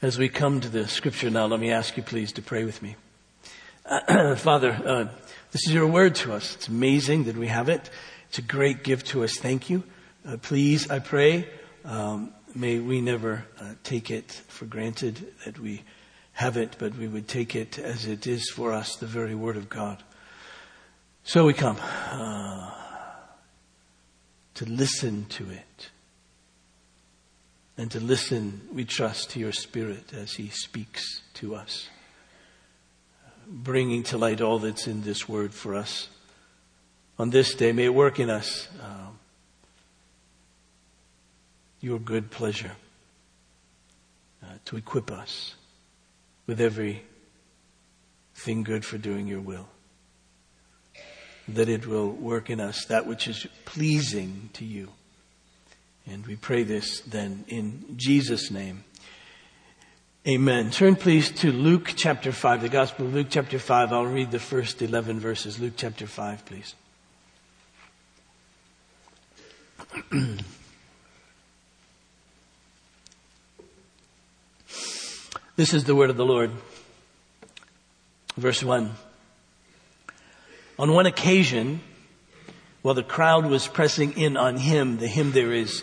As we come to the scripture now, let me ask you please to pray with me. Father, uh, this is your word to us. It's amazing that we have it. It's a great gift to us. Thank you. Uh, please, I pray, um, may we never uh, take it for granted that we have it, but we would take it as it is for us, the very word of God. So we come uh, to listen to it and to listen, we trust, to your Spirit as He speaks to us, bringing to light all that's in this word for us. On this day, may it work in us um, your good pleasure uh, to equip us with every thing good for doing your will. That it will work in us that which is pleasing to you and we pray this then in Jesus' name. Amen. Turn please to Luke chapter 5, the Gospel of Luke chapter 5. I'll read the first 11 verses. Luke chapter 5, please. this is the word of the Lord. Verse 1. On one occasion, while the crowd was pressing in on him, the him there is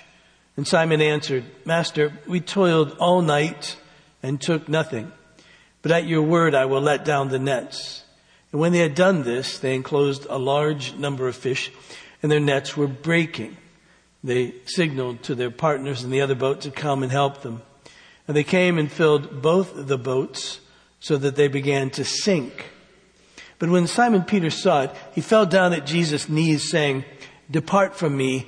And Simon answered, Master, we toiled all night and took nothing. But at your word I will let down the nets. And when they had done this, they enclosed a large number of fish and their nets were breaking. They signaled to their partners in the other boat to come and help them. And they came and filled both the boats so that they began to sink. But when Simon Peter saw it, he fell down at Jesus' knees saying, Depart from me,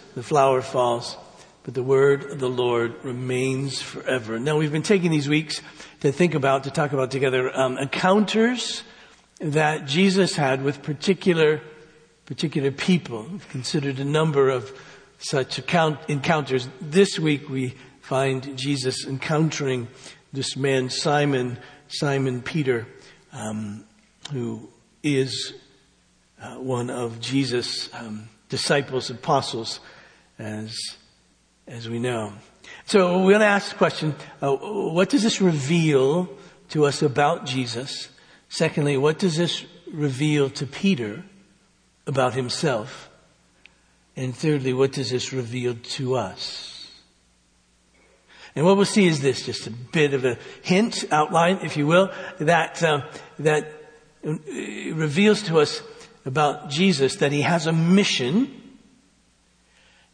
the flower falls, but the word of the Lord remains forever. Now we've been taking these weeks to think about, to talk about together, um, encounters that Jesus had with particular, particular people. We've considered a number of such account, encounters. This week we find Jesus encountering this man, Simon, Simon Peter, um, who is uh, one of Jesus' um, disciples, apostles as, as we know. So we're going to ask the question, uh, what does this reveal to us about Jesus? Secondly, what does this reveal to Peter about himself? And thirdly, what does this reveal to us? And what we'll see is this, just a bit of a hint, outline, if you will, that, uh, that reveals to us about Jesus that he has a mission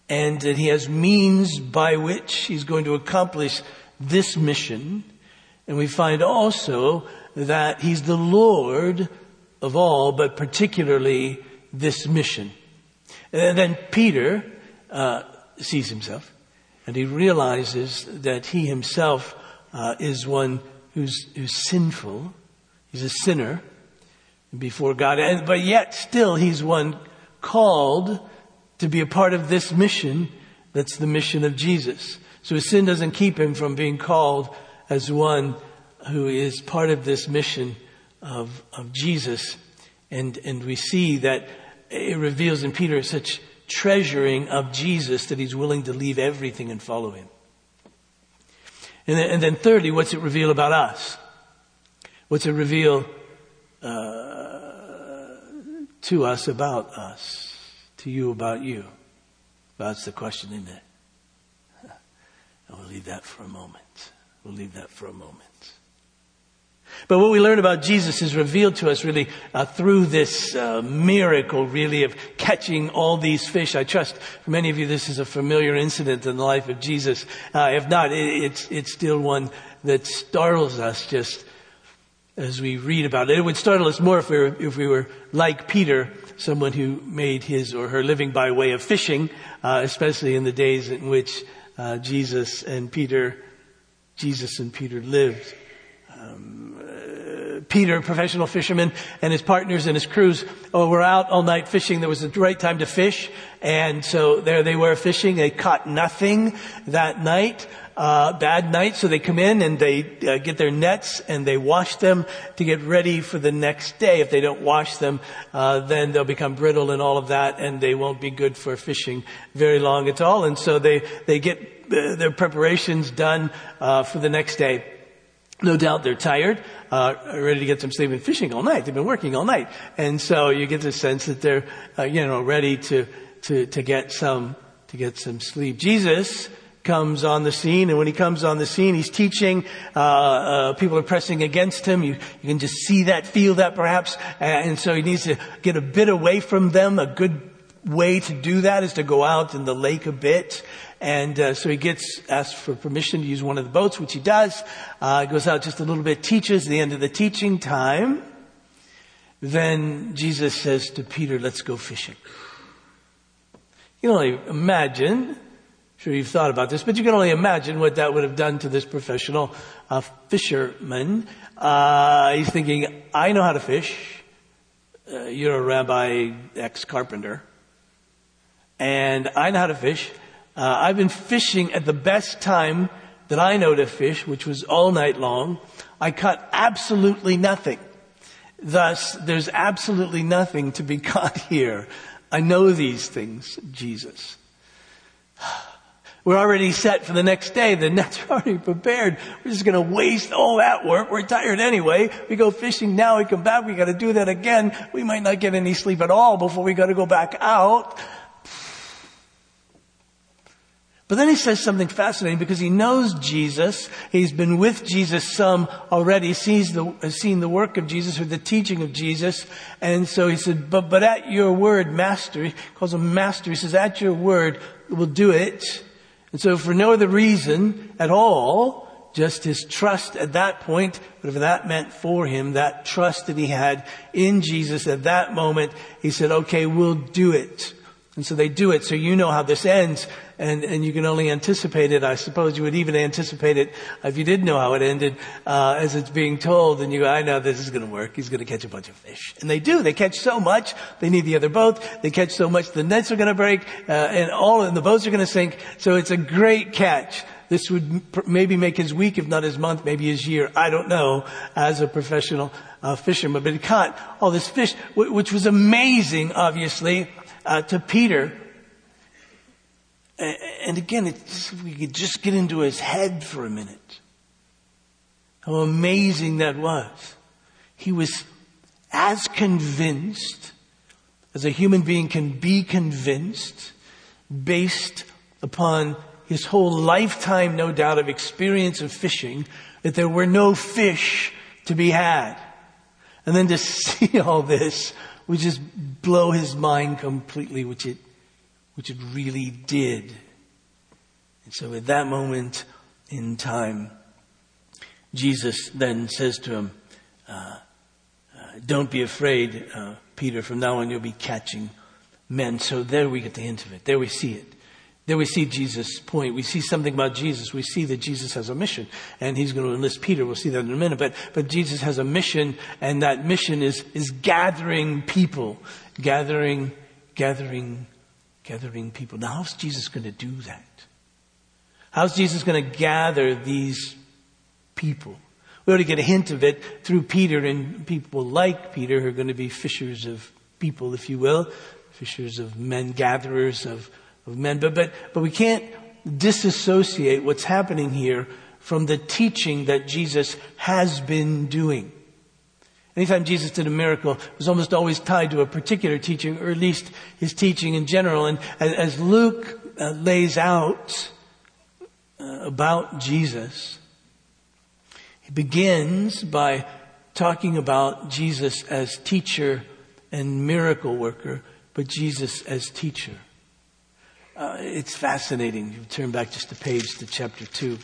and that he has means by which he's going to accomplish this mission. And we find also that he's the Lord of all, but particularly this mission. And then Peter uh, sees himself, and he realizes that he himself uh, is one who's, who's sinful. He's a sinner before God, and, but yet still he's one called to be a part of this mission that's the mission of Jesus. So his sin doesn't keep him from being called as one who is part of this mission of, of Jesus. And, and we see that it reveals in Peter such treasuring of Jesus that he's willing to leave everything and follow him. And then, and then thirdly, what's it reveal about us? What's it reveal uh, to us about us? To you about you? That's the question, isn't it? And we'll leave that for a moment. We'll leave that for a moment. But what we learn about Jesus is revealed to us really uh, through this uh, miracle, really, of catching all these fish. I trust for many of you this is a familiar incident in the life of Jesus. Uh, if not, it, it's it's still one that startles us just as we read about it. It would startle us more if we were if we were like Peter, someone who made his or her living by way of fishing, uh, especially in the days in which uh, Jesus and Peter, Jesus and Peter lived. Um, Peter, professional fisherman, and his partners and his crews oh, were out all night fishing. There was the right time to fish, and so there they were fishing. They caught nothing that night. Uh, bad night, so they come in and they uh, get their nets and they wash them to get ready for the next day. If they don't wash them, uh, then they'll become brittle and all of that, and they won't be good for fishing very long at all. And so they they get uh, their preparations done uh, for the next day. No doubt they're tired, uh, ready to get some sleep and fishing all night. They've been working all night. And so you get the sense that they're, uh, you know, ready to, to, to get some, to get some sleep. Jesus comes on the scene, and when he comes on the scene, he's teaching. Uh, uh, people are pressing against him. You, you, can just see that, feel that, perhaps, and so he needs to get a bit away from them. A good way to do that is to go out in the lake a bit. And uh, so he gets asked for permission to use one of the boats, which he does. Uh, goes out just a little bit, teaches. the end of the teaching time, then Jesus says to Peter, "Let's go fishing." You can only imagine I'm sure you've thought about this, but you can only imagine what that would have done to this professional uh, fisherman. Uh, he's thinking, I know how to fish. Uh, you're a rabbi ex-carpenter. And I know how to fish. Uh, I've been fishing at the best time that I know to fish, which was all night long. I caught absolutely nothing. Thus, there's absolutely nothing to be caught here. I know these things, Jesus. We're already set for the next day. The nets are already prepared. We're just going to waste all that work. We're tired anyway. We go fishing now. We come back. We got to do that again. We might not get any sleep at all before we got to go back out. But then he says something fascinating because he knows Jesus. He's been with Jesus some already, sees the, has seen the work of Jesus or the teaching of Jesus. And so he said, but, but at your word, master, he calls him master. He says, at your word, we'll do it. And so for no other reason at all, just his trust at that point, whatever that meant for him, that trust that he had in Jesus at that moment, he said, okay, we'll do it. And so they do it. So you know how this ends and, and you can only anticipate it. I suppose you would even anticipate it if you did know how it ended, uh, as it's being told and you go, I know this is going to work. He's going to catch a bunch of fish. And they do. They catch so much. They need the other boat. They catch so much the nets are going to break, uh, and all, and the boats are going to sink. So it's a great catch. This would maybe make his week, if not his month, maybe his year. I don't know as a professional uh, fisherman, but he caught all this fish, which was amazing, obviously uh, to Peter. And again, we could just get into his head for a minute. How amazing that was. He was as convinced as a human being can be convinced based upon his whole lifetime, no doubt, of experience of fishing that there were no fish to be had. And then to see all this would just blow his mind completely, which it, which it really did. And so at that moment in time, Jesus then says to him, uh, uh, don't be afraid, uh, Peter, from now on you'll be catching men. So there we get the hint of it. There we see it. There we see Jesus' point. We see something about Jesus. We see that Jesus has a mission and he's going to enlist Peter. We'll see that in a minute. But, but Jesus has a mission and that mission is, is gathering people, gathering, gathering, gathering people. Now, how's Jesus going to do that? How's Jesus going to gather these people? We to get a hint of it through Peter and people like Peter who are going to be fishers of people, if you will, fishers of men, gatherers of of men. But, but, but we can't disassociate what's happening here from the teaching that Jesus has been doing. Anytime Jesus did a miracle, it was almost always tied to a particular teaching, or at least his teaching in general. And as Luke uh, lays out uh, about Jesus, he begins by talking about Jesus as teacher and miracle worker, but Jesus as teacher. Uh, it's fascinating. You turn back just a page to chapter 2.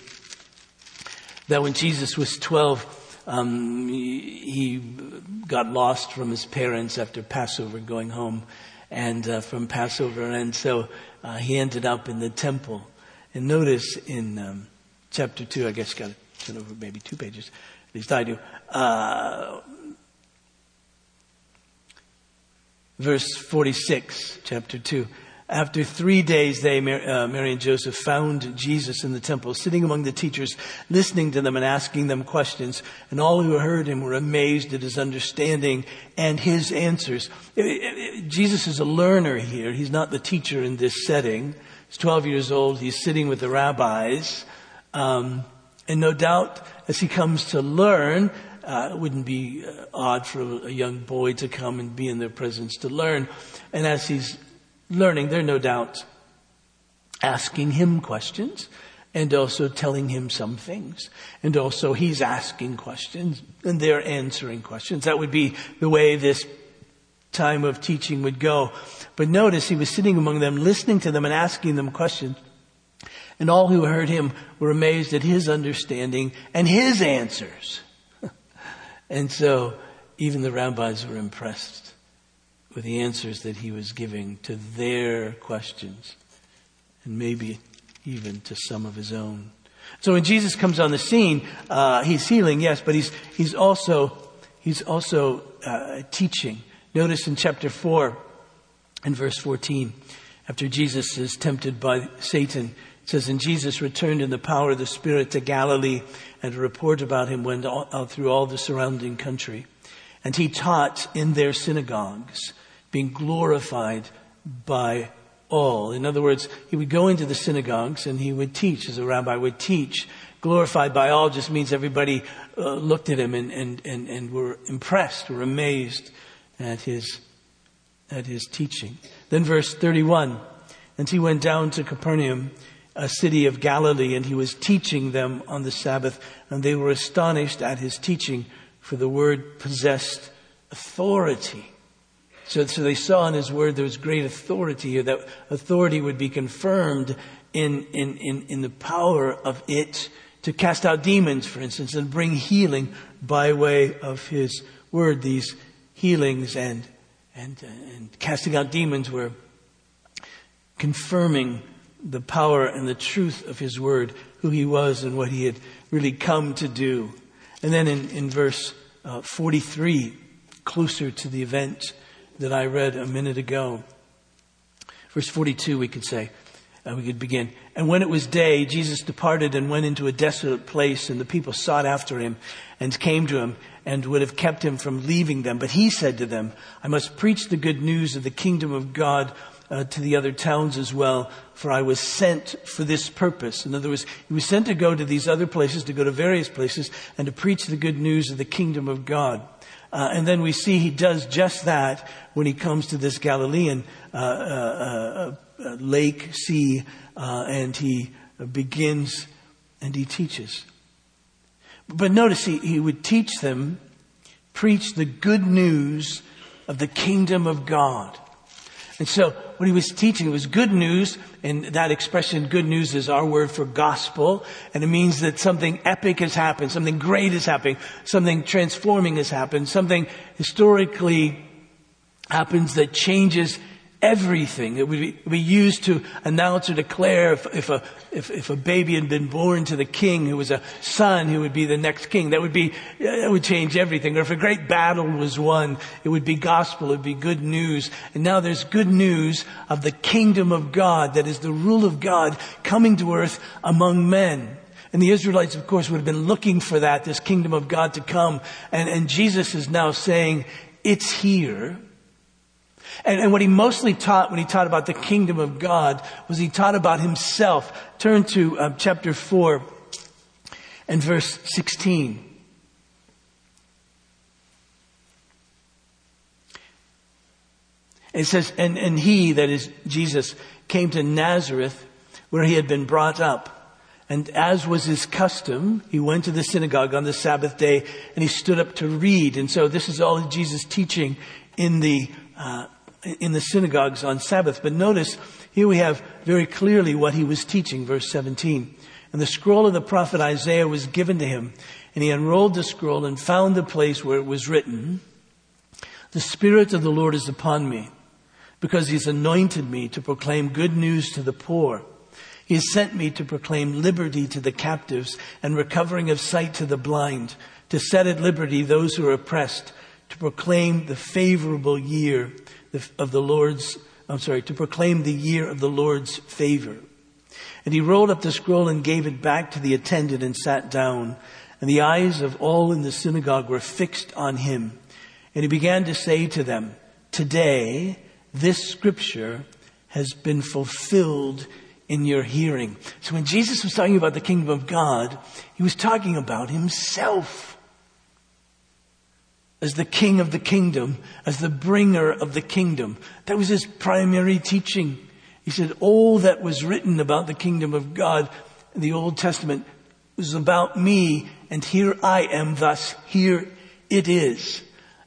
That when Jesus was 12, um, he, got lost from his parents after Passover going home and uh, from Passover. And so uh, he ended up in the temple. And notice in um, chapter 2, I guess got to turn over maybe two pages, at least I do. Uh, verse 46, chapter 2. After three days, they, uh, Mary and Joseph, found Jesus in the temple, sitting among the teachers, listening to them and asking them questions. And all who heard him were amazed at his understanding and his answers. Jesus is a learner here. He's not the teacher in this setting. He's 12 years old. He's sitting with the rabbis. Um, and no doubt, as he comes to learn, uh, it wouldn't be uh, odd for a, a young boy to come and be in their presence to learn. And as he's learning, they're no doubt asking him questions and also telling him some things. And also he's asking questions and they're answering questions. That would be the way this time of teaching would go. But notice he was sitting among them, listening to them and asking them questions. And all who heard him were amazed at his understanding and his answers. and so even the rabbis were impressed with the answers that he was giving to their questions and maybe even to some of his own. So when Jesus comes on the scene, uh, he's healing, yes, but he's he's also he's also uh, teaching. Notice in chapter four, in verse fourteen, after Jesus is tempted by Satan, it says, "And Jesus returned in the power of the Spirit to Galilee, and a report about him went all, through all the surrounding country, and he taught in their synagogues." Being glorified by all. In other words, he would go into the synagogues and he would teach, as a rabbi would teach. Glorified by all just means everybody uh, looked at him and, and, and, and were impressed, were amazed at his, at his teaching. Then verse 31, and he went down to Capernaum, a city of Galilee, and he was teaching them on the Sabbath, and they were astonished at his teaching, for the word possessed authority. So, so they saw in his word there was great authority, here, that authority would be confirmed in, in, in, in the power of it to cast out demons, for instance, and bring healing by way of his word. These healings and, and, and casting out demons were confirming the power and the truth of his word, who he was and what he had really come to do. And then in, in verse uh, 43, closer to the event, that I read a minute ago. Verse 42, we could say, uh, we could begin. And when it was day, Jesus departed and went into a desolate place, and the people sought after him and came to him and would have kept him from leaving them. But he said to them, I must preach the good news of the kingdom of God uh, to the other towns as well, for I was sent for this purpose. In other words, he was sent to go to these other places, to go to various places, and to preach the good news of the kingdom of God. Uh, and then we see he does just that when he comes to this Galilean uh, uh, uh, uh lake, sea, and he begins and he teaches. But notice he, he would teach them, preach the good news of the kingdom of God. And so what he was teaching was good news, and that expression, good news, is our word for gospel, and it means that something epic has happened, something great is happening, something transforming has happened, something historically happens that changes everything. that would be, be, used to announce or declare if, if, a, if, if, a baby had been born to the king who was a son who would be the next king. That would be, that would change everything. Or if a great battle was won, it would be gospel, it would be good news. And now there's good news of the kingdom of God, that is the rule of God coming to earth among men. And the Israelites, of course, would have been looking for that, this kingdom of God to come. And, and Jesus is now saying, it's here. And, and, what he mostly taught when he taught about the kingdom of God was he taught about himself. Turn to uh, chapter 4 and verse 16. It says, and, and he, that is Jesus, came to Nazareth where he had been brought up. And as was his custom, he went to the synagogue on the Sabbath day and he stood up to read. And so this is all Jesus teaching in the, uh, in the synagogues on Sabbath. But notice here we have very clearly what he was teaching, verse 17. And the scroll of the prophet Isaiah was given to him. And he unrolled the scroll and found the place where it was written, The Spirit of the Lord is upon me, because he's anointed me to proclaim good news to the poor. He has sent me to proclaim liberty to the captives and recovering of sight to the blind, to set at liberty those who are oppressed, to proclaim the favorable year of the Lord's, I'm sorry, to proclaim the year of the Lord's favor. And he rolled up the scroll and gave it back to the attendant and sat down. And the eyes of all in the synagogue were fixed on him. And he began to say to them, Today, this scripture has been fulfilled in your hearing. So when Jesus was talking about the kingdom of God, he was talking about himself as the king of the kingdom, as the bringer of the kingdom. That was his primary teaching. He said, all that was written about the kingdom of God in the Old Testament was about me, and here I am, thus here it is.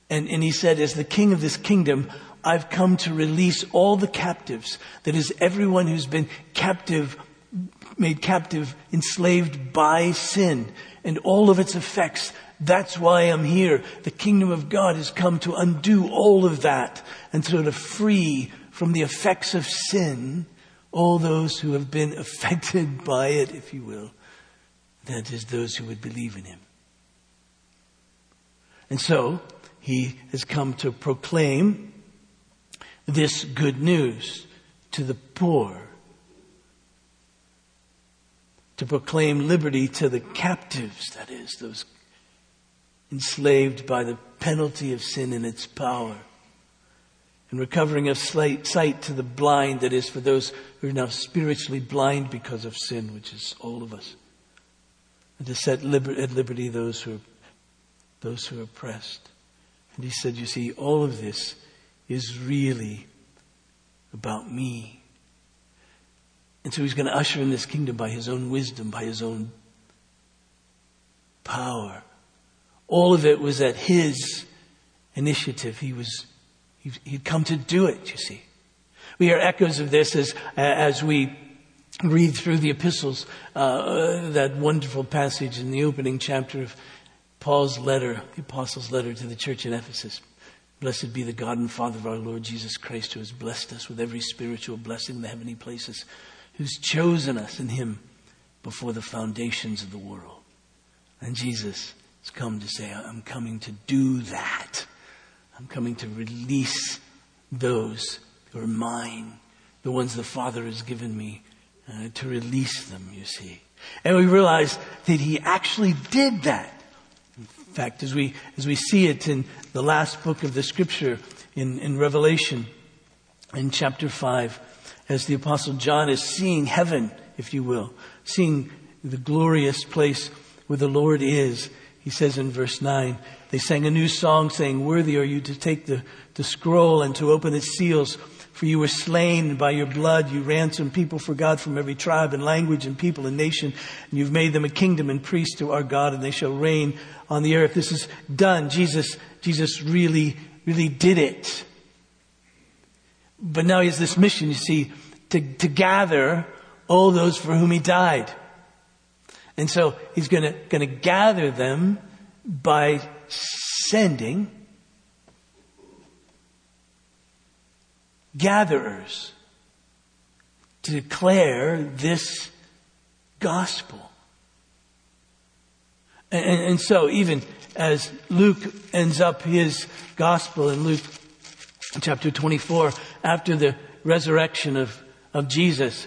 And, and he said, as the king of this kingdom, I've come to release all the captives. That is, everyone who's been captive, made captive, enslaved by sin and all of its effects. That's why I'm here. The kingdom of God has come to undo all of that and sort of free from the effects of sin all those who have been affected by it, if you will. That is, those who would believe in him. And so, he has come to proclaim this good news to the poor, to proclaim liberty to the captives, that is, those enslaved by the penalty of sin and its power, and recovering of sight to the blind, that is, for those who are now spiritually blind because of sin, which is all of us, and to set liber- at liberty those who are, those who are oppressed. And he said, You see, all of this is really about me. And so he's going to usher in this kingdom by his own wisdom, by his own power. All of it was at his initiative. He was, he'd come to do it, you see. We hear echoes of this as, as we read through the epistles, uh, that wonderful passage in the opening chapter of Paul's letter, the apostles' letter to the church in Ephesus. Blessed be the God and Father of our Lord Jesus Christ, who has blessed us with every spiritual blessing in the heavenly places, who's chosen us in Him before the foundations of the world. And Jesus has come to say, I'm coming to do that. I'm coming to release those who are mine, the ones the Father has given me, uh, to release them, you see. And we realize that He actually did that In fact, as we, as we see it in the last book of the scripture in, in Revelation, in chapter 5, as the apostle John is seeing heaven, if you will, seeing the glorious place where the Lord is, he says in verse 9, they sang a new song saying, Worthy are you to take the, the scroll and to open its seals. For you were slain by your blood. You ransomed people for God from every tribe and language and people and nation. And you've made them a kingdom and priests to our God and they shall reign on the earth. This is done. Jesus, Jesus really, really did it. But now he has this mission, you see, to, to gather all those for whom he died. And so he's gonna, gonna gather them by sending gatherers to declare this gospel. And, and, so even as Luke ends up his gospel in Luke chapter 24, after the resurrection of, of Jesus,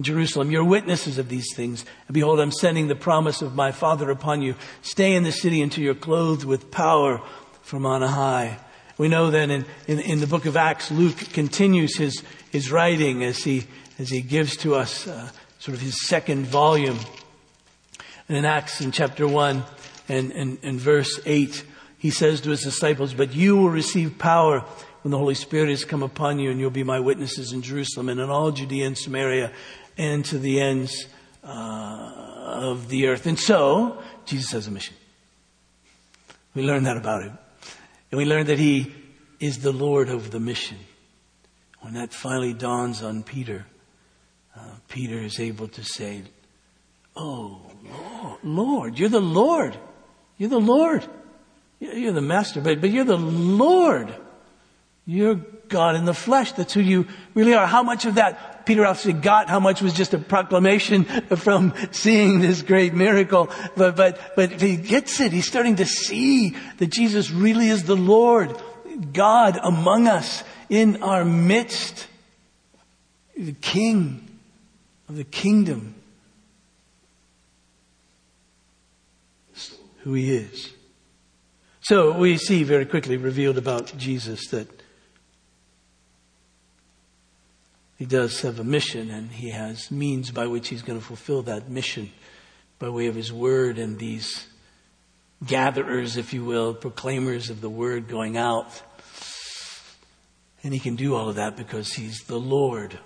Jerusalem. You're witnesses of these things. And behold, I'm sending the promise of my Father upon you. Stay in the city until you're clothed with power from on high. We know that in, in, in the book of Acts, Luke continues his, his writing as he, as he gives to us uh, sort of his second volume. And in Acts in chapter 1 and, and, and verse 8, he says to his disciples, But you will receive power when the Holy Spirit has come upon you, and you'll be my witnesses in Jerusalem and in all Judea and Samaria and to the ends uh, of the earth. And so, Jesus has a mission. We learn that about him. And we learn that he is the Lord of the mission. When that finally dawns on Peter, uh, Peter is able to say, Oh, Lord, Lord, you're the Lord. You're the Lord. You're the master, but, but you're the Lord. You're God in the flesh. That's who you really are. How much of that Peter actually got? How much was just a proclamation from seeing this great miracle? But, but, but he gets it. He's starting to see that Jesus really is the Lord, God among us, in our midst, the King of the kingdom. Who he is. So we see very quickly revealed about Jesus that he does have a mission and he has means by which he's going to fulfill that mission by way of his word and these gatherers, if you will, proclaimers of the word going out. And he can do all of that because he's the Lord.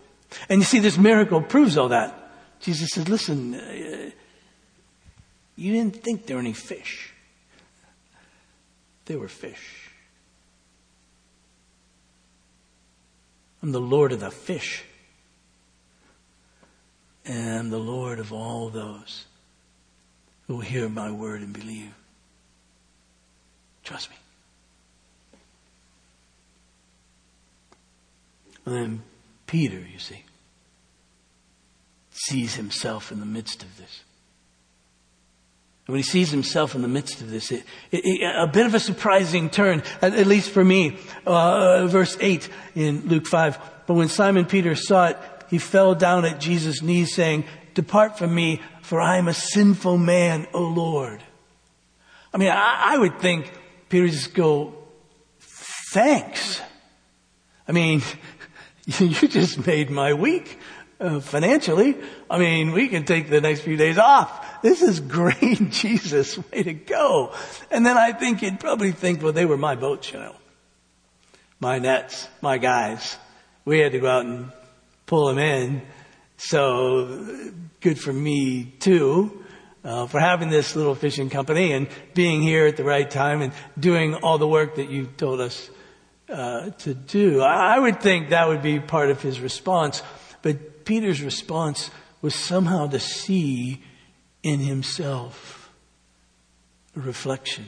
And you see, this miracle proves all that. Jesus said, listen, uh, you didn't think there were any fish. There were fish. I'm the Lord of the fish. And the Lord of all those who hear my word and believe. Trust me. And then Peter, you see, sees himself in the midst of this. And when he sees himself in the midst of this, it, it, it, a bit of a surprising turn, at, at least for me. Uh, verse 8 in Luke 5. But when Simon Peter saw it, he fell down at Jesus' knees saying, Depart from me, for I am a sinful man, O Lord. I mean, I, I would think Peter just go, thanks. I mean, you just made my week uh, financially. I mean, we can take the next few days off this is great, Jesus, way to go. And then I think you'd probably think, well, they were my boats, you know. My nets, my guys. We had to go out and pull them in. So good for me too. Uh, for having this little fishing company and being here at the right time and doing all the work that you told us uh, to do. I, I would think that would be part of his response, but Peter's response was somehow to see in himself. A reflection.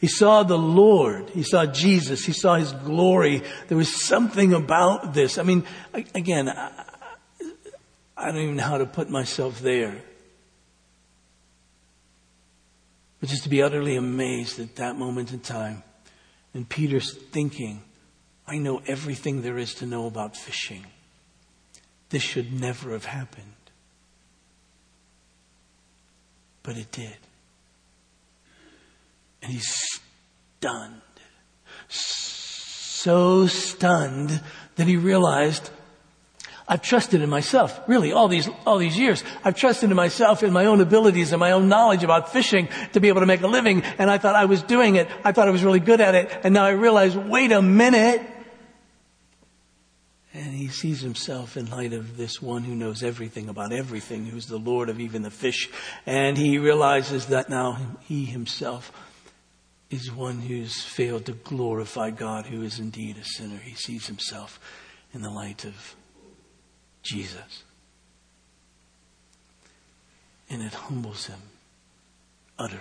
He saw the Lord. He saw Jesus. He saw His glory. There was something about this. I mean, again, I, don't even know how to put myself there. But just to be utterly amazed at that moment in time. And Peter's thinking, I know everything there is to know about fishing. This should never have happened. But it did. And he's stunned. So stunned that he realized I've trusted in myself, really, all these, all these years. I've trusted in myself, in my own abilities and my own knowledge about fishing to be able to make a living. And I thought I was doing it. I thought I was really good at it. And now I realize, wait a minute. And he sees himself in light of this one who knows everything about everything, who's the Lord of even the fish. And he realizes that now he himself is one who's failed to glorify God, who is indeed a sinner. He sees himself in the light of Jesus. And it humbles him utterly.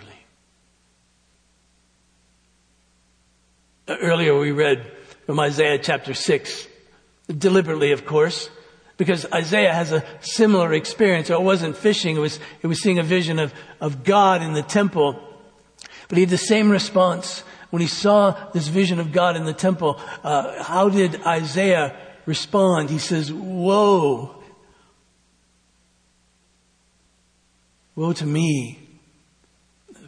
Earlier we read from Isaiah chapter 6 Deliberately, of course, because Isaiah has a similar experience. It wasn't fishing, it was, it was seeing a vision of, of God in the temple. But he had the same response when he saw this vision of God in the temple. Uh, how did Isaiah respond? He says, Woe! Woe to me!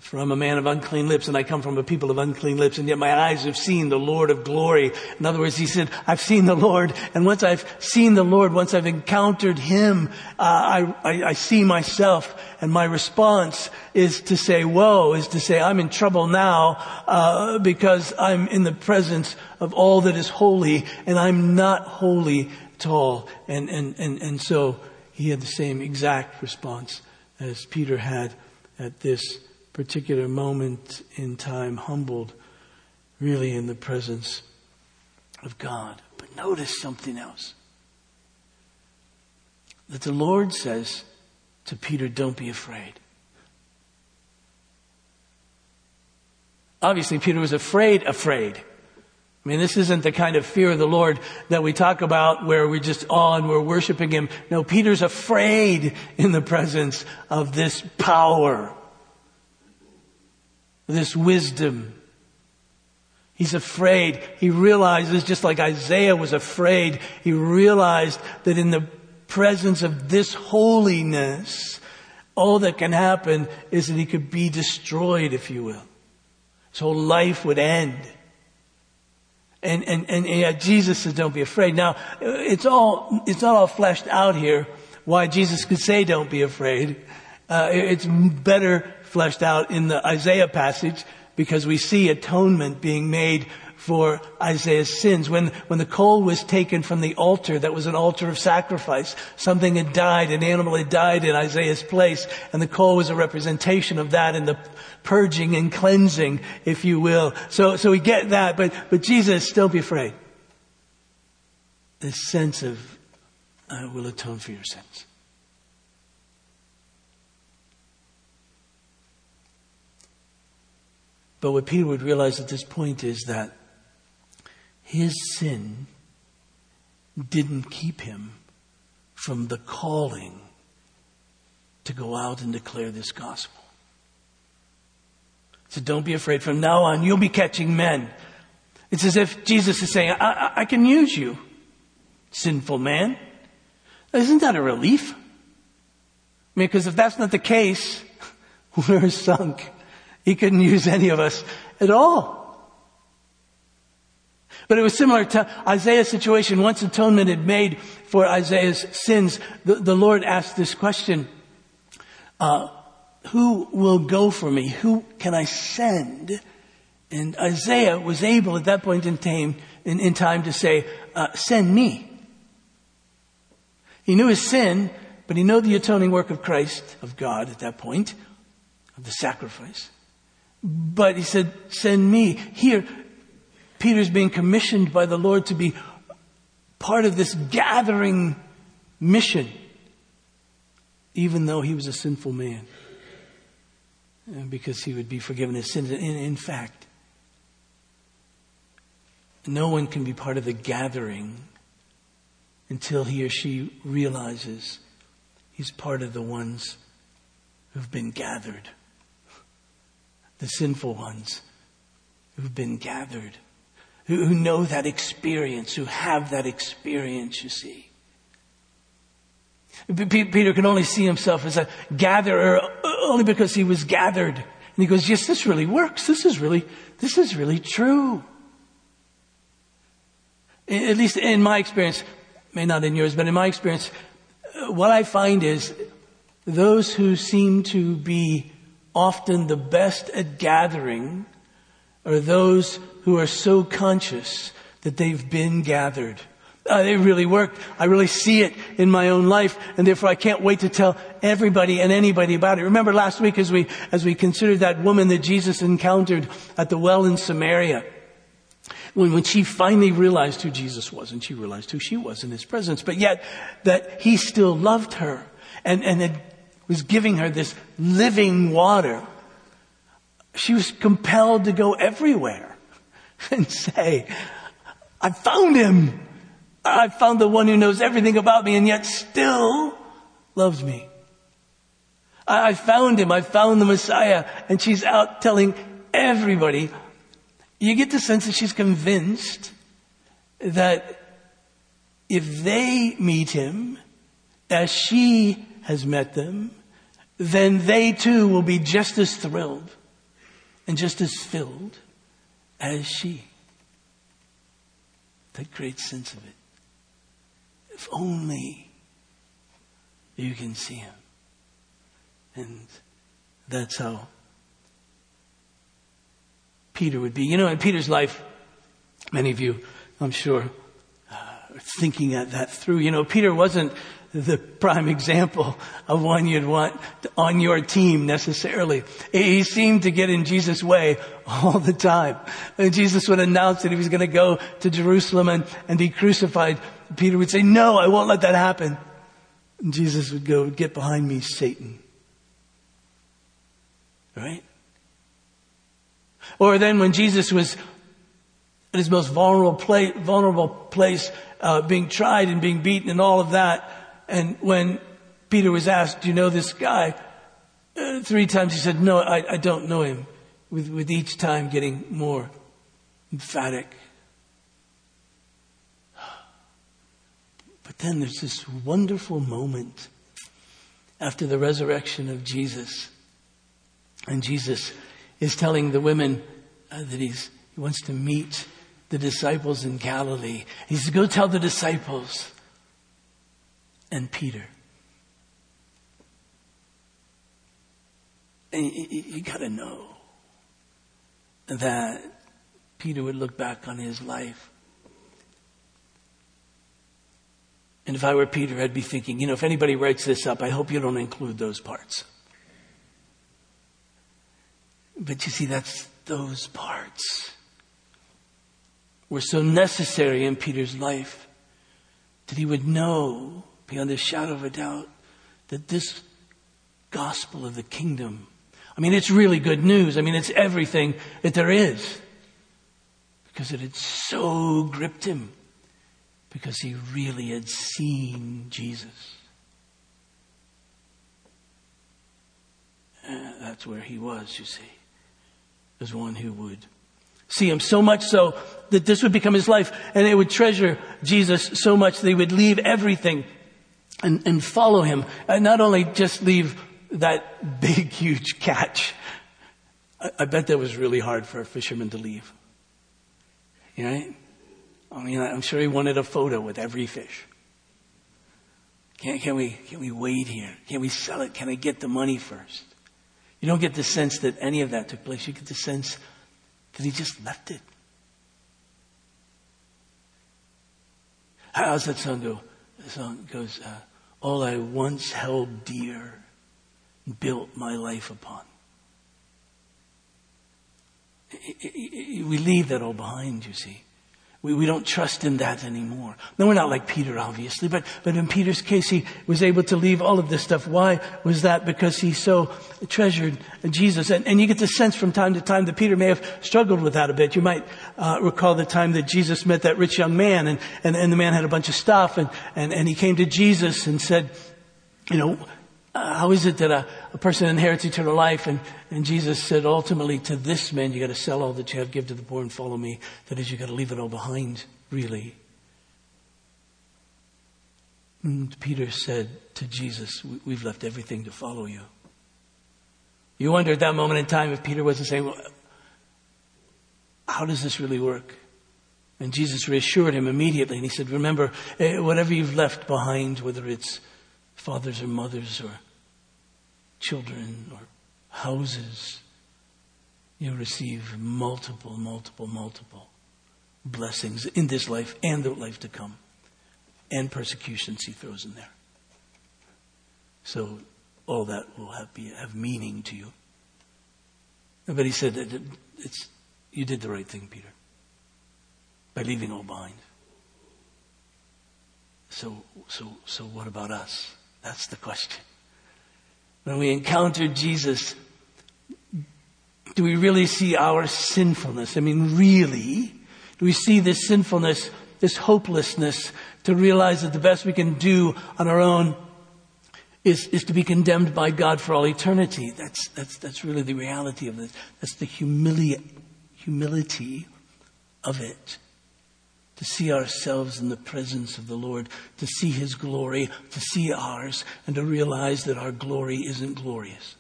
For I'm a man of unclean lips and I come from a people of unclean lips and yet my eyes have seen the Lord of glory. In other words, he said, I've seen the Lord and once I've seen the Lord, once I've encountered him, uh, I, I, I see myself and my response is to say, woe, is to say, I'm in trouble now, uh, because I'm in the presence of all that is holy and I'm not holy at all. And, and, and, and so he had the same exact response as Peter had at this particular moment in time humbled really in the presence of God. But notice something else. That the Lord says to Peter, don't be afraid. Obviously, Peter was afraid, afraid. I mean, this isn't the kind of fear of the Lord that we talk about where we're just on, we're worshiping Him. No, Peter's afraid in the presence of this power this wisdom. He's afraid. He realizes, just like Isaiah was afraid, he realized that in the presence of this holiness, all that can happen is that he could be destroyed, if you will. His whole life would end. And, and, and yeah, Jesus says, don't be afraid. Now, it's all, it's not all fleshed out here why Jesus could say, don't be afraid. Uh, it's better fleshed out in the Isaiah passage because we see atonement being made for Isaiah's sins. When, when the coal was taken from the altar, that was an altar of sacrifice. Something had died, an animal had died in Isaiah's place, and the coal was a representation of that and the purging and cleansing, if you will. So, so we get that, but, but Jesus, don't be afraid. This sense of, I will atone for your sins. But what Peter would realize at this point is that his sin didn't keep him from the calling to go out and declare this gospel. So don't be afraid. From now on, you'll be catching men. It's as if Jesus is saying, I, I, I can use you, sinful man. Isn't that a relief? I mean, because if that's not the case, we're sunk. He couldn't use any of us at all. But it was similar to Isaiah's situation. Once atonement had made for Isaiah's sins, the, the Lord asked this question, uh, who will go for me? Who can I send? And Isaiah was able at that point in time, in, in time to say, uh, send me. He knew his sin, but he knew the atoning work of Christ, of God at that point, of the sacrifice. But he said, send me. Here, Peter's being commissioned by the Lord to be part of this gathering mission, even though he was a sinful man, uh, because he would be forgiven his sins. In, in fact, no one can be part of the gathering until he or she realizes he's part of the ones who've been gathered the sinful ones who've been gathered, who, who know that experience, who have that experience, you see. Peter can only see himself as a gatherer only because he was gathered. And he goes, yes, this really works. This is really, this is really true. At least in my experience, may not in yours, but in my experience, uh, what I find is those who seem to be often the best at gathering are those who are so conscious that they've been gathered. Uh, they really work. I really see it in my own life, and therefore I can't wait to tell everybody and anybody about it. Remember last week as we as we considered that woman that Jesus encountered at the well in Samaria, when when she finally realized who Jesus was, and she realized who she was in His presence, but yet that He still loved her and and had was giving her this living water, she was compelled to go everywhere and say, I found him. I found the one who knows everything about me and yet still loves me. I found him. I found the Messiah. And she's out telling everybody. You get the sense that she's convinced that if they meet him as she has met them, then they too will be just as thrilled and just as filled as she. That great sense of it. If only you can see him. And that's how Peter would be. You know, in Peter's life, many of you, I'm sure, uh, are thinking that through. You know, Peter wasn't the prime example of one you'd want on your team necessarily. He seemed to get in Jesus' way all the time. And Jesus would announce that he was going to go to Jerusalem and, and be crucified. Peter would say, no, I won't let that happen. And Jesus would go, get behind me, Satan. Right? Or then when Jesus was at his most vulnerable place, vulnerable place uh, being tried and being beaten and all of that, and when Peter was asked, do you know this guy? Uh, three times he said, no, I, I don't know him. With, with each time getting more emphatic. But then there's this wonderful moment after the resurrection of Jesus. And Jesus is telling the women uh, that he's, he wants to meet the disciples in Galilee. He says, go tell the disciples and Peter. And you, you got to know that Peter would look back on his life. And if I were Peter, I'd be thinking, you know, if anybody writes this up, I hope you don't include those parts. But you see, that's those parts were so necessary in Peter's life that he would know beyond a shadow of a doubt that this gospel of the kingdom, I mean, it's really good news. I mean, it's everything that there is. Because it had so gripped him. Because he really had seen Jesus. Uh, that's where he was, you see, as one who would see him so much so that this would become his life and they would treasure Jesus so much they would leave everything and, and follow him. And not only just leave that big, huge catch. I, I bet that was really hard for a fisherman to leave. Right? I mean, I'm sure he wanted a photo with every fish. Can, can we, can we wait here? Can we sell it? Can I get the money first? You don't get the sense that any of that took place. You get the sense that he just left it. How's that song go? The song goes, uh, All I once held dear, built my life upon. We leave that all behind, you see. We, we don't trust in that anymore. No, we're not like Peter, obviously, but, but in Peter's case, he was able to leave all of this stuff. Why was that? Because he so treasured Jesus. And, and you get the sense from time to time that Peter may have struggled with that a bit. You might uh, recall the time that Jesus met that rich young man, and, and, and the man had a bunch of stuff, and, and, and he came to Jesus and said, you know, how is it that a, a, person inherits eternal life? And, and Jesus said, ultimately, to this man, you got to sell all that you have, give to the poor, and follow me. That is, you got to leave it all behind, really. And Peter said to Jesus, We've left everything to follow you. You wonder at that moment in time if Peter wasn't saying, well, How does this really work? And Jesus reassured him immediately, and he said, Remember, eh, whatever you've left behind, whether it's fathers or mothers or children or houses, you receive multiple, multiple, multiple blessings in this life and the life to come, and persecutions he throws in there. So all that will have, be, have meaning to you. But he said that it's, you did the right thing, Peter, by leaving all behind. So, so, so what about us? That's the question. When we encounter Jesus, do we really see our sinfulness? I mean, really? Do we see this sinfulness, this hopelessness to realize that the best we can do on our own is, is to be condemned by God for all eternity? That's, that's, that's really the reality of this. That's the humili- humility of it. To see ourselves in the presence of the Lord, to see His glory, to see ours, and to realize that our glory isn't glorious.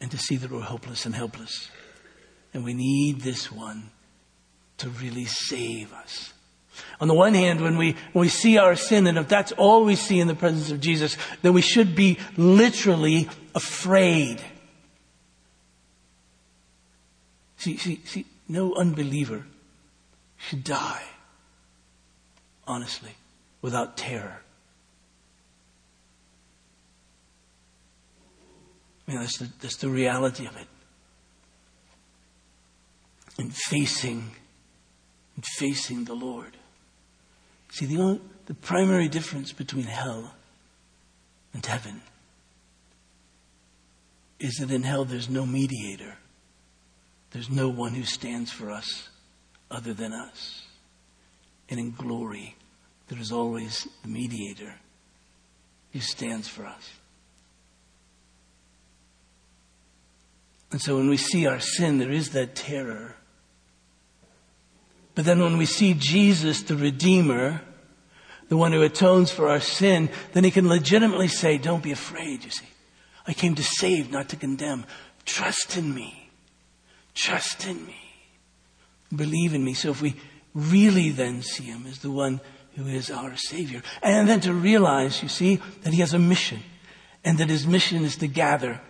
And to see that we're hopeless and helpless. And we need this one to really save us. On the one hand, when we, when we see our sin, and if that's all we see in the presence of Jesus, then we should be literally afraid. See, see, see, no unbeliever should die, honestly, without terror. I mean, that's the, that's the reality of it. And facing, and facing the Lord. See, the, only, the primary difference between hell and heaven is that in hell there's no mediator. There's no one who stands for us other than us. And in glory, there is always the mediator who stands for us. And so when we see our sin, there is that terror. But then when we see Jesus, the Redeemer, the one who atones for our sin, then he can legitimately say, Don't be afraid, you see. I came to save, not to condemn. Trust in me. Trust in me. Believe in me. So if we really then see him as the one who is our Savior, and then to realize, you see, that he has a mission, and that his mission is to gather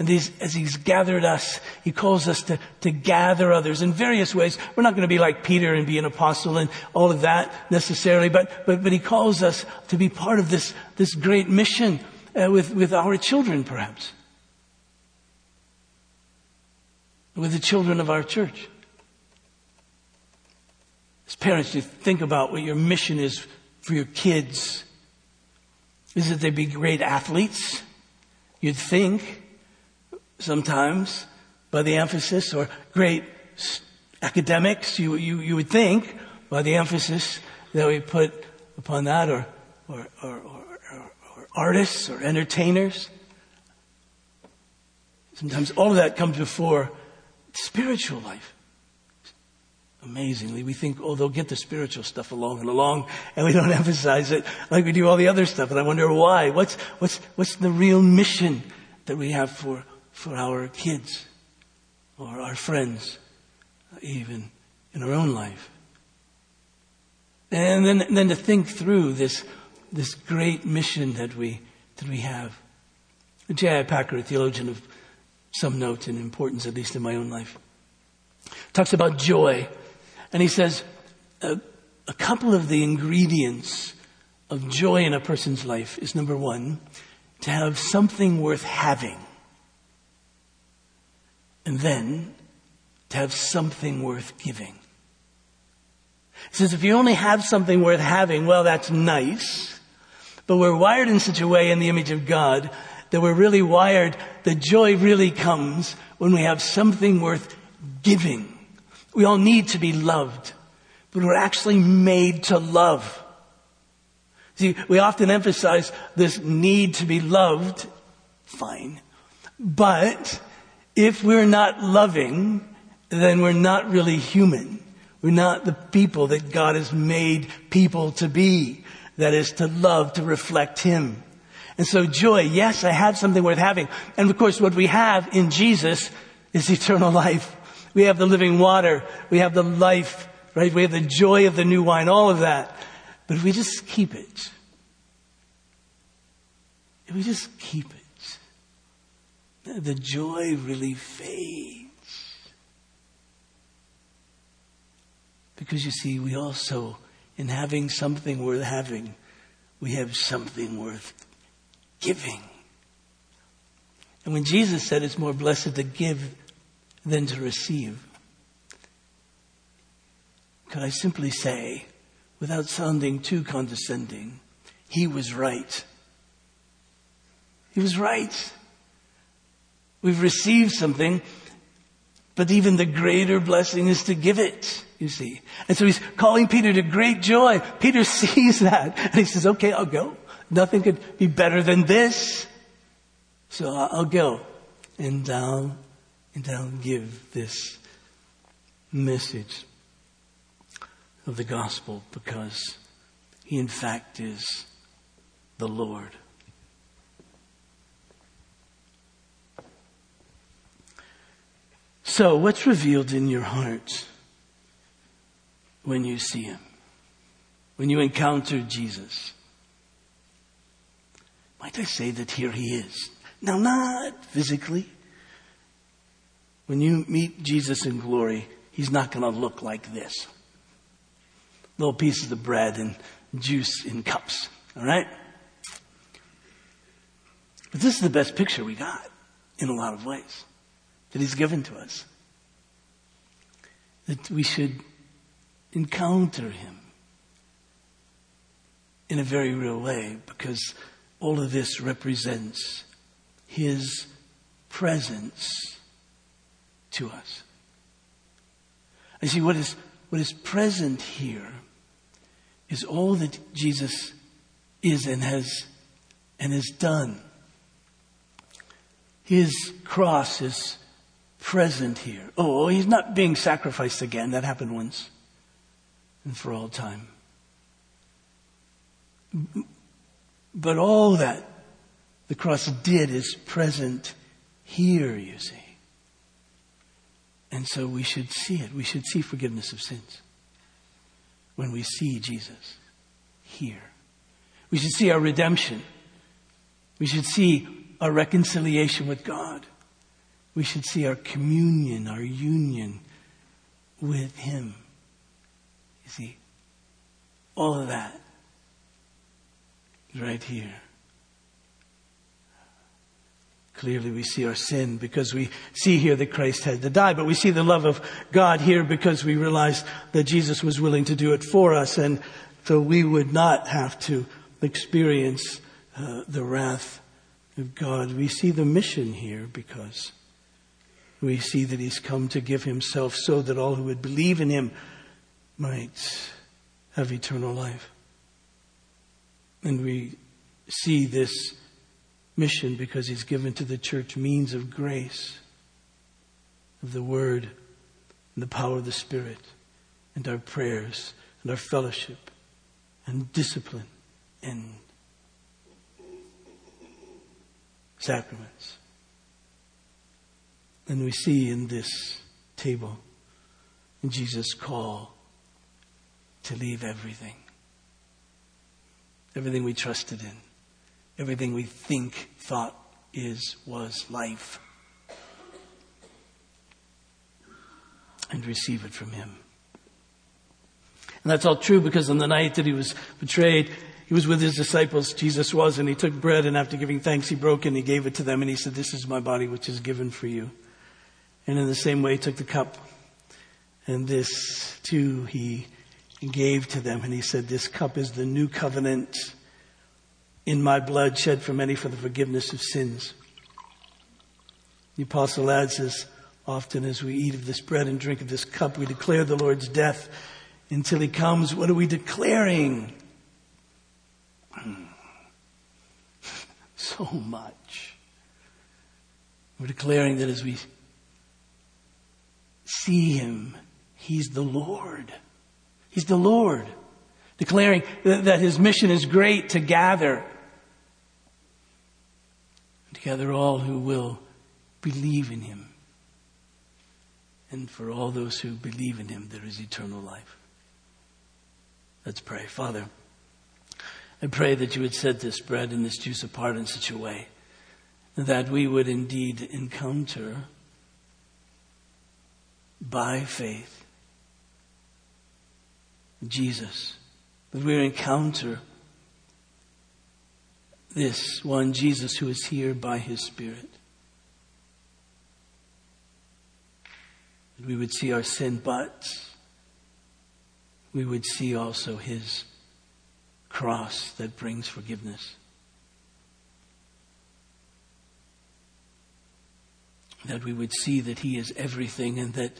and as He's gathered us, He calls us to, to gather others in various ways. We're not going to be like Peter and be an apostle and all of that necessarily, but, but, but He calls us to be part of this, this great mission uh, with, with our children, perhaps. With the children of our church. As parents, you think about what your mission is for your kids. Is it they be great athletes? You'd think sometimes by the emphasis, or great academics, you, you, you would think, by the emphasis that we put upon that, or, or, or, or, or artists or entertainers. Sometimes all of that comes before spiritual life. Amazingly, we think, oh, they'll get the spiritual stuff along and along, and we don't emphasize it like we do all the other stuff. And I wonder why. What's, what's, what's the real mission that we have for for our kids or our friends, even in our own life. And then, then to think through this, this great mission that we, that we have. J.I. Packer, a theologian of some note and importance, at least in my own life, talks about joy. And he says, a, a couple of the ingredients of joy in a person's life is number one, to have something worth having. And then to have something worth giving. He says, if you only have something worth having, well, that's nice. But we're wired in such a way in the image of God that we're really wired, the joy really comes when we have something worth giving. We all need to be loved, but we're actually made to love. See, we often emphasize this need to be loved. Fine. But if we're not loving, then we're not really human. We're not the people that God has made people to be. That is to love, to reflect Him. And so joy, yes, I have something worth having. And of course, what we have in Jesus is eternal life. We have the living water. We have the life, right? We have the joy of the new wine, all of that. But if we just keep it, if we just keep it, the joy really fades. Because you see, we also, in having something worth having, we have something worth giving. And when Jesus said it's more blessed to give than to receive, could I simply say, without sounding too condescending, he was right. He was right. We've received something, but even the greater blessing is to give it, you see. And so he's calling Peter to great joy. Peter sees that and he says, okay, I'll go. Nothing could be better than this. So I'll go and I'll, and I'll give this, message of the gospel because he, in fact, is the Lord. So, what's revealed in your heart when you see him? When you encounter Jesus? Might I say that here he is? Now, not physically. When you meet Jesus in glory, he's not going to look like this little pieces of bread and juice in cups. All right? But this is the best picture we got in a lot of ways that He's given to us. That we should encounter Him in a very real way because all of this represents His presence to us. I see what is, what is present here is all that Jesus is and has and has done. His cross is present here. Oh, oh he's not being sacrificed again. That happened once and for all time. But all that the cross did is present here, you see. And so we should see it. We should see forgiveness of sins when we see Jesus here. We should see our redemption. We should see our reconciliation with God. We should see our communion, our union with Him. You see, all of that right here. Clearly, we see our sin because we see here that Christ had to die, but we see the love of God here because we realize that Jesus was willing to do it for us, and so we would not have to experience uh, the wrath of God. We see the mission here because we see that He's come to give Himself so that all who would believe in Him might have eternal life. And we see this mission because he's given to the church means of grace, of the word, and the power of the Spirit, and our prayers, and our fellowship, and discipline, and sacraments. And we see in this table in Jesus' call to leave everything, everything we trusted in everything we think, thought is, was life. And receive it from Him. And that's all true because on the night that He was betrayed, He was with His disciples, Jesus was, and He took bread and after giving thanks, He broke and He gave it to them and He said, This is my body which is given for you. And in the same way, He took the cup and this too He gave to them and He said, This cup is the new covenant in my blood shed for many for the forgiveness of sins. The apostle adds as often as we eat of this bread and drink of this cup, we declare the Lord's death until he comes. What are we declaring? so much. We're declaring that as we see him, he's the Lord. He's the Lord declaring that his mission is great to gather together all who will believe in him. And for all those who believe in him, there is eternal life. Let's pray. Father, I pray that you would set this bread and this juice apart in such a way that we would indeed encounter by faith Jesus that we encounter this one Jesus who is here by his Spirit. That we would see our sin, but we would see also his cross that brings forgiveness. That we would see that he is everything and that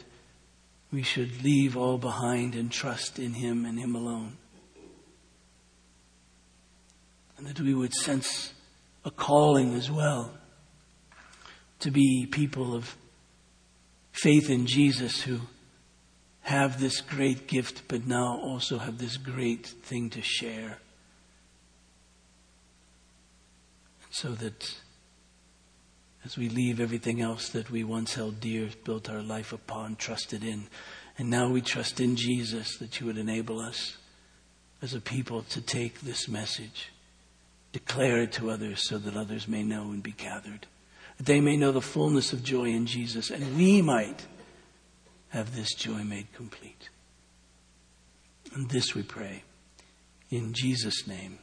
we should leave all behind and trust in him and him alone and that we would sense a calling as well to be people of faith in Jesus who have this great gift, but now also have this great thing to share. And so that as we leave everything else that we once held dear, built our life upon, trusted in, and now we trust in Jesus that you would enable us as a people to take this message, declare it to others so that others may know and be gathered. That they may know the fullness of joy in Jesus, and we might have this joy made complete. And this we pray in Jesus' name.